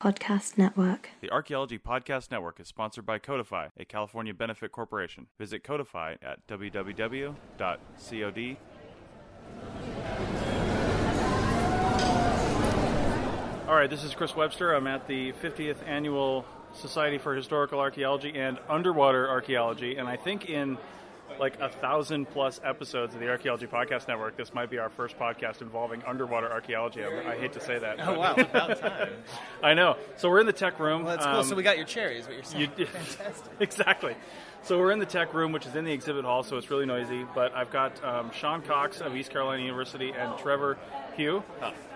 Podcast Network. The Archaeology Podcast Network is sponsored by Codifi, a California benefit corporation. Visit Codifi at www.cod. All right, this is Chris Webster. I'm at the 50th Annual Society for Historical Archaeology and Underwater Archaeology, and I think in like a thousand plus episodes of the Archaeology Podcast Network, this might be our first podcast involving underwater archaeology. I, I hate to say that. Oh wow, about time. I know. So we're in the tech room. Well, that's cool. Um, so we got your cherries. What you're saying? you, exactly. So we're in the tech room, which is in the exhibit hall, so it's really noisy. But I've got um, Sean Cox of East Carolina University and Trevor Hugh,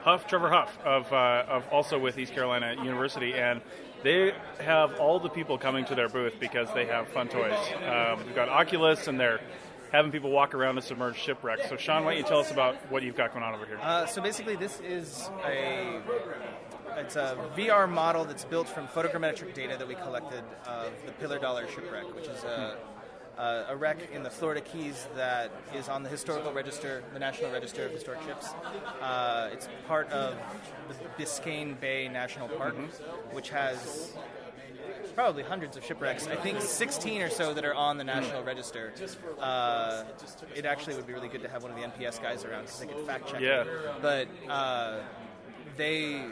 Huff, Trevor Huff of, uh, of also with East Carolina University, and they have all the people coming to their booth because they have fun toys. Um, we've got Oculus, and they're having people walk around the submerged shipwreck. So Sean, why don't you tell us about what you've got going on over here? Uh, so basically, this is a it's a VR model that's built from photogrammetric data that we collected of the Pillar Dollar shipwreck, which is a a, a wreck in the Florida Keys that is on the historical register, the National Register of Historic Ships. Uh, it's part of the Biscayne Bay National Park, which has probably hundreds of shipwrecks. I think 16 or so that are on the National Register. Uh, it actually would be really good to have one of the NPS guys around because they could fact check Yeah. it. But uh, they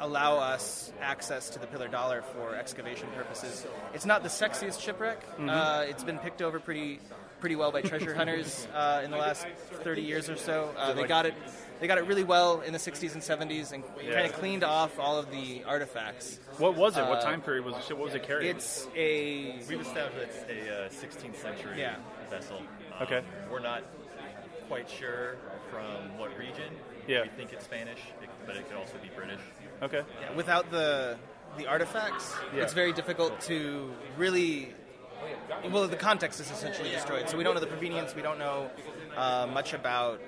allow us access to the Pillar Dollar for excavation purposes. It's not the sexiest shipwreck. Uh, it's been picked over pretty pretty well by treasure hunters uh, in the last 30 years or so. Uh, they got it. They got it really well in the 60s and 70s, and Yeah. kind of cleaned off all of the artifacts. What was it? what uh, time period was it? What was it carrying? It's a We've established it's a uh, 16th century Yeah. vessel. Um, Okay. We're not quite sure from what region. Yeah. We think it's Spanish, but it could also be British. Okay. Yeah, without the the artifacts, Yeah. it's very difficult to really. Well, the context is essentially destroyed, so we don't know the provenience. We don't know uh, much about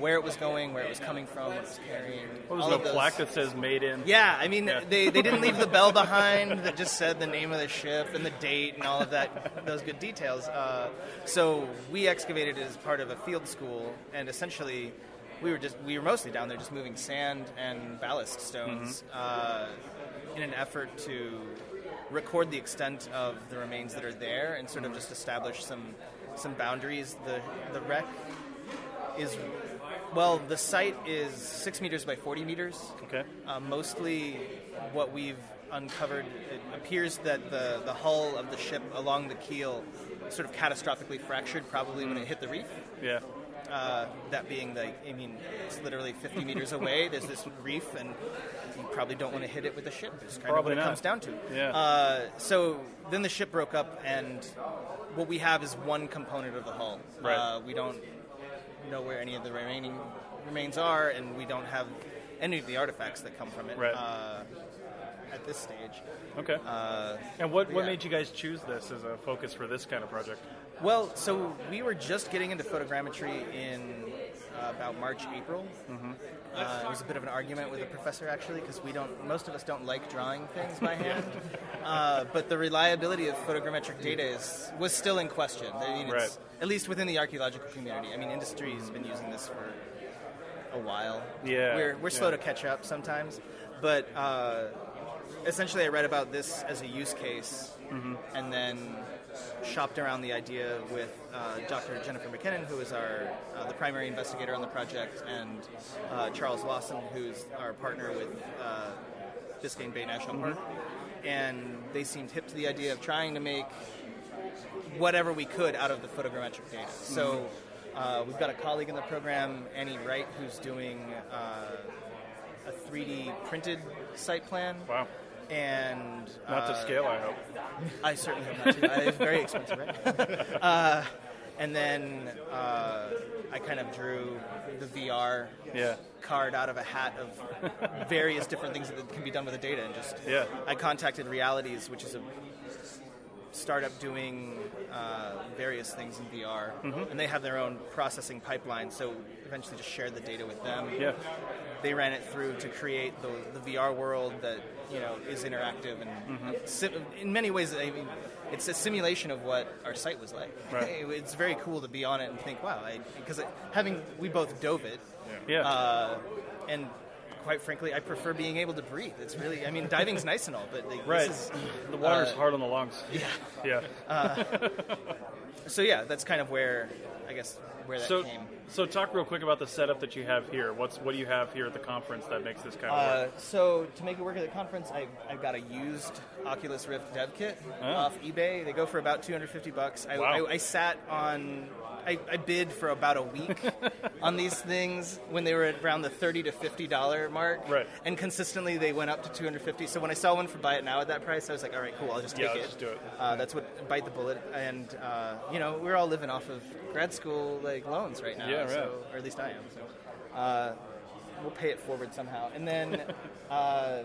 where it was going, where it was coming from, what it was carrying. What was no plaque that says "Made in"? Yeah, I mean, Yeah. they, they didn't leave the bell behind that just said the name of the ship and the date and all of that, those good details. Uh, so we excavated it as part of a field school, and essentially, we were just we were mostly down there just moving sand and ballast stones uh, in an effort to record the extent of the remains that are there and sort of just establish some some boundaries. The the wreck is well, the site is six meters by forty meters. Okay. Uh, mostly, what we've uncovered, it appears that the, the hull of the ship along the keel sort of catastrophically fractured, probably when it hit the reef. Yeah. Uh, that being the, I mean, it's literally 50 meters away. There's this reef, and you probably don't want to hit it with a ship. It's kind Probably of what not. it comes down to. Yeah. Uh, so then the ship broke up, and what we have is one component of the hull. Right. Uh, we don't know where any of the remaining remains are, and we don't have any of the artifacts that come from it Right. At this stage. Okay. Uh, and what, what yeah. made you guys choose this as a focus for this kind of project? well, so we were just getting into photogrammetry in uh, about March, April. Mm-hmm. Uh, it was a bit of an argument with the professor actually, because we don't, most of us don't like drawing things by hand. uh, but the reliability of photogrammetric data is, was still in question. I mean, it's, Right. At least within the archaeological community. I mean, industry has been using this for a while. Yeah, we're we're slow yeah. to catch up sometimes, but uh, essentially, I read about this as a use case, Mm-hmm. and then shopped around the idea with uh, Dr. Jennifer McKinnon, who is our uh, the primary investigator on the project, and uh, Charles Lawson, who's our partner with uh, Biscayne Bay National Park, and they seemed hip to the idea of trying to make whatever we could out of the photogrammetric data. So uh, we've got a colleague in the program, Annie Wright, who's doing uh, 3D printed site plan. Wow. And Not to uh, scale, I hope. I certainly hope not to. It's very expensive, right? uh, and then uh, I kind of drew the VR Yeah. card out of a hat of various different things that can be done with the data, and just Yeah. I contacted Realities, which is a startup doing uh, various things in VR, Mm-hmm. and they have their own processing pipeline. So eventually, just shared the data with them. Yeah. They ran it through to create the, the VR world that you know is interactive and Mm-hmm. sim- in many ways. I mean, it's a simulation of what our site was like. Right. It's very cool to be on it and think, wow, because having we both dove it, Yeah. uh, and quite frankly, I prefer being able to breathe. It's really, I mean, diving's nice and all, but like, Right. this is, the water's uh, hard on the lungs. Yeah. Yeah. so yeah, that's kind of where I guess where that so, came. so talk real quick about the setup that you have here. What's what do you have here at the conference that makes this kind of Uh, work? so to make it work at the conference, I, I got a used Oculus Rift dev kit Oh. off eBay. They go for about 250 bucks. I, Wow. I, I sat on, I, I bid for about a week on these things when they were at around the 30 to 50 dollar mark. Right. And consistently they went up to 250. So when I saw one for buy it now at that price, I was like, all right, cool, I'll just Yeah, take I'll it. just do it. Uh, that's what bite the bullet. And uh, you know, we're all living off of grad school like loans right now. Yeah, right. So, or at least I am. So. Uh, we'll pay it forward somehow. And then uh,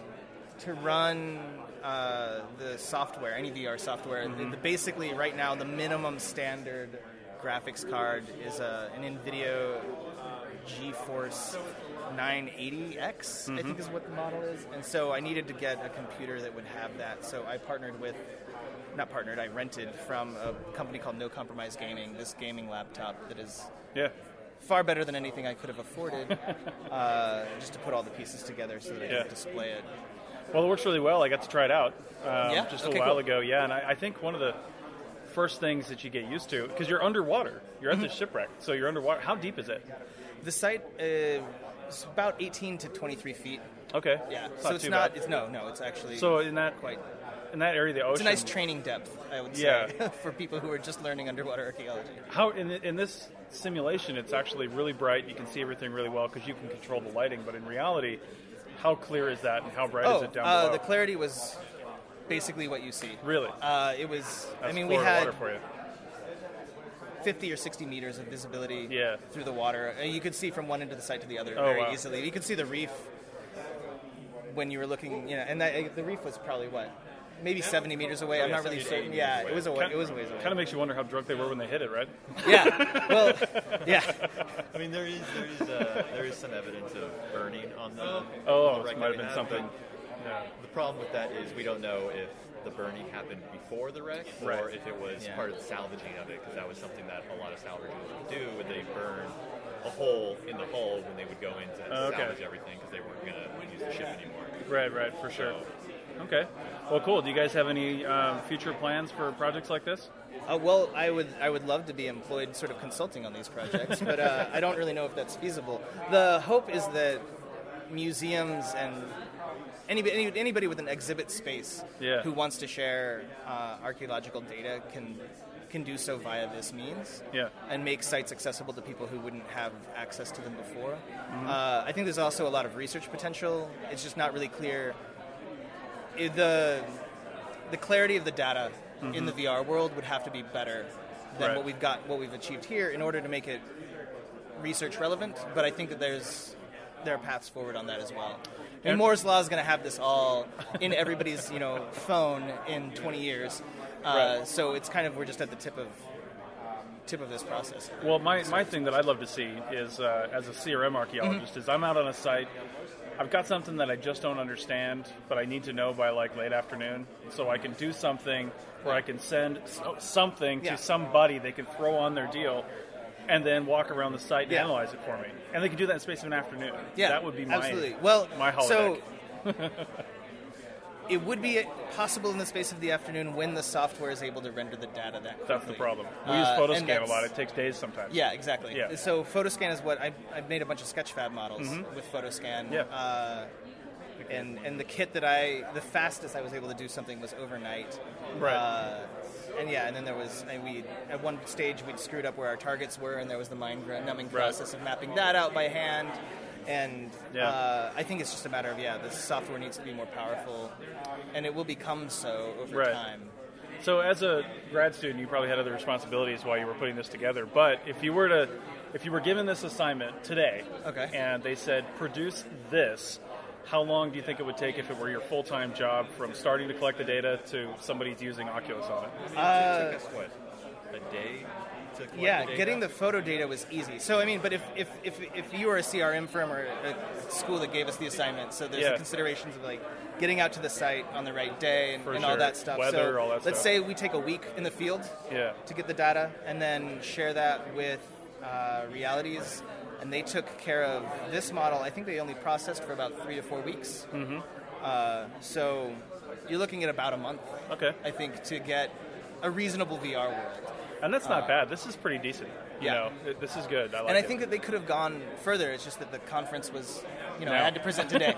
to run uh, the software, any VR software, the, the, basically right now the minimum standard graphics card is a, an NVIDIA GeForce 980X, I think is what the model is. And so I needed to get a computer that would have that. So I partnered with, not partnered, I rented from a company called No Compromise Gaming, this gaming laptop that is Yeah. far better than anything I could have afforded, uh, just to put all the pieces together so that I Yeah. could display it. Well, it works really well. I got to try it out um, Yeah? just a Okay, while cool. ago. Yeah, and I, I think one of the first things that you get used to because you're underwater. You're at Mm-hmm. the shipwreck, so you're underwater. How deep is it? The site uh, is about 18 to 23 feet. Okay. Yeah, It's so not it's not. bad. It's no, no. It's actually So in that quite. in that area of the ocean, It's a nice training depth, I would say, Yeah. for people who are just learning underwater archaeology. How in, in this simulation, it's actually really bright. You can see everything really well because you can control the lighting. But in reality, how clear is that, and how bright Oh, is it down uh, below? the clarity was basically what you see. Really? Uh, it was. That's I mean, we had water for you. 50 or 60 meters of visibility Yeah. through the water. Uh, You could see from one end of the site to the other Oh, very wow. easily. You could see the reef when you were looking, you know, and that, the reef was probably what, maybe 70 meters away. I'm yeah, not really 70 to 80 certain. Yeah, it was a away. way, it was a ways away. Kind of makes you wonder how drunk they were when they hit it, right? yeah. Well, yeah. I mean, there is there is uh, there is some evidence of burning on the. Oh, on the it might have been have, something. But Yeah. The problem with that is we don't know if the burning happened before the wreck or if it was Yeah. part of the salvaging of it, because that was something that a lot of salvagers would do. Would they burn a hole in the hull when they would go in to Oh, okay. salvage everything because they weren't going to use the ship anymore? Right, right, for sure. Okay. Well, cool. Do you guys have any um, future plans for projects like this? Uh, well, I would I would love to be employed, sort of consulting on these projects, but uh, I don't really know if that's feasible. The hope is that museums and anybody any- anybody with an exhibit space Yeah. who wants to share uh, archaeological data can can do so via this means. Yeah. and make sites accessible to people who wouldn't have access to them before. Mm-hmm. Uh, I think there's also a lot of research potential. It's just not really clear. It- the the clarity of the data in the VR world would have to be better than Mm-hmm. Right. what we've got, what we've achieved here, in order to make it research relevant. But I think that there's there are paths forward on that as well. And Moore's law is going to have this all in everybody's you know phone in 20 years. Uh, Right. So it's kind of we're just at the tip of tip of this process. Well, my, my thing that I'd love to see is, uh, as a CRM archaeologist, is I'm out on a site. I've got something that I just don't understand, but I need to know by like late afternoon, so I can do something where I can send something Yeah. to somebody they can throw on their deal, and then walk around the site and Yeah. analyze it for me. And they can do that in space of an afternoon. Yeah, that would be my absolutely. Well, my holodeck. so it would be possible in the space of the afternoon when the software is able to render the data that quickly. that's the problem. We Uh, use PhotoScan a lot. It takes days sometimes. Yeah, exactly. Yeah. So Photoscan is what I, I've made a bunch of Sketchfab models with Photoscan. Mm-hmm. Yeah. Uh, and and the kit that I the fastest I was able to do something was overnight. Right. Uh, and yeah, and then there was and we at one stage we'd screwed up where our targets were, and there was the mind numbing Right. process of mapping that out by hand. And Yeah. uh, I think it's just a matter of yeah, the software needs to be more powerful, and it will become so over Right. time. So, as a grad student, you probably had other responsibilities while you were putting this together. But if you were to, if you were given this assignment today, Okay. and they said produce this, how long do you think it would take if it were your full time job from starting to collect the data to somebody's using Oculus on it? Uh, it took us what a day Yeah, the getting the photo data was easy. So I mean, but if if, if, if you were a CRM firm or a school that gave us the assignment, so there's Yeah. the considerations of like getting out to the site on the right day and, For and all that stuff. Weather, so all that let's stuff. say we take a week in the field Yeah. to get the data and then share that with uh, realities. And they took care of this model. I think they only processed for about three to four weeks. Mm-hmm. Uh, so you're looking at about a month, Okay. I think, to get a reasonable VR world. And that's not bad. This is pretty decent. You Uh, yeah. know, this is good. I like and I it. think that they could have gone further. It's just that the conference was, you know, I had to present today.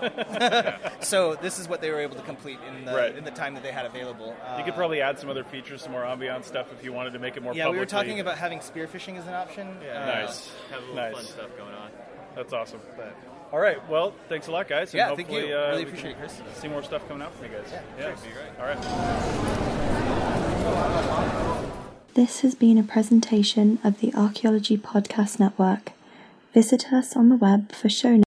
so this is what they were able to complete in the Right. in the time that they had available. Uh, you could probably add some other features, some more ambiance stuff if you wanted to make it more yeah, we were talking about having spearfishing as an option. Yeah, Uh, Nice. Have a little Nice. fun stuff going on. That's awesome. All right. Well, thanks a lot, guys. and Yeah, thank hopefully, you. Uh, Really we appreciate it, Chris. See more stuff coming out from you guys. Yeah, Yeah. Be great. All right. This has been a presentation of the Archaeology Podcast Network. Visit us on the web for show notes.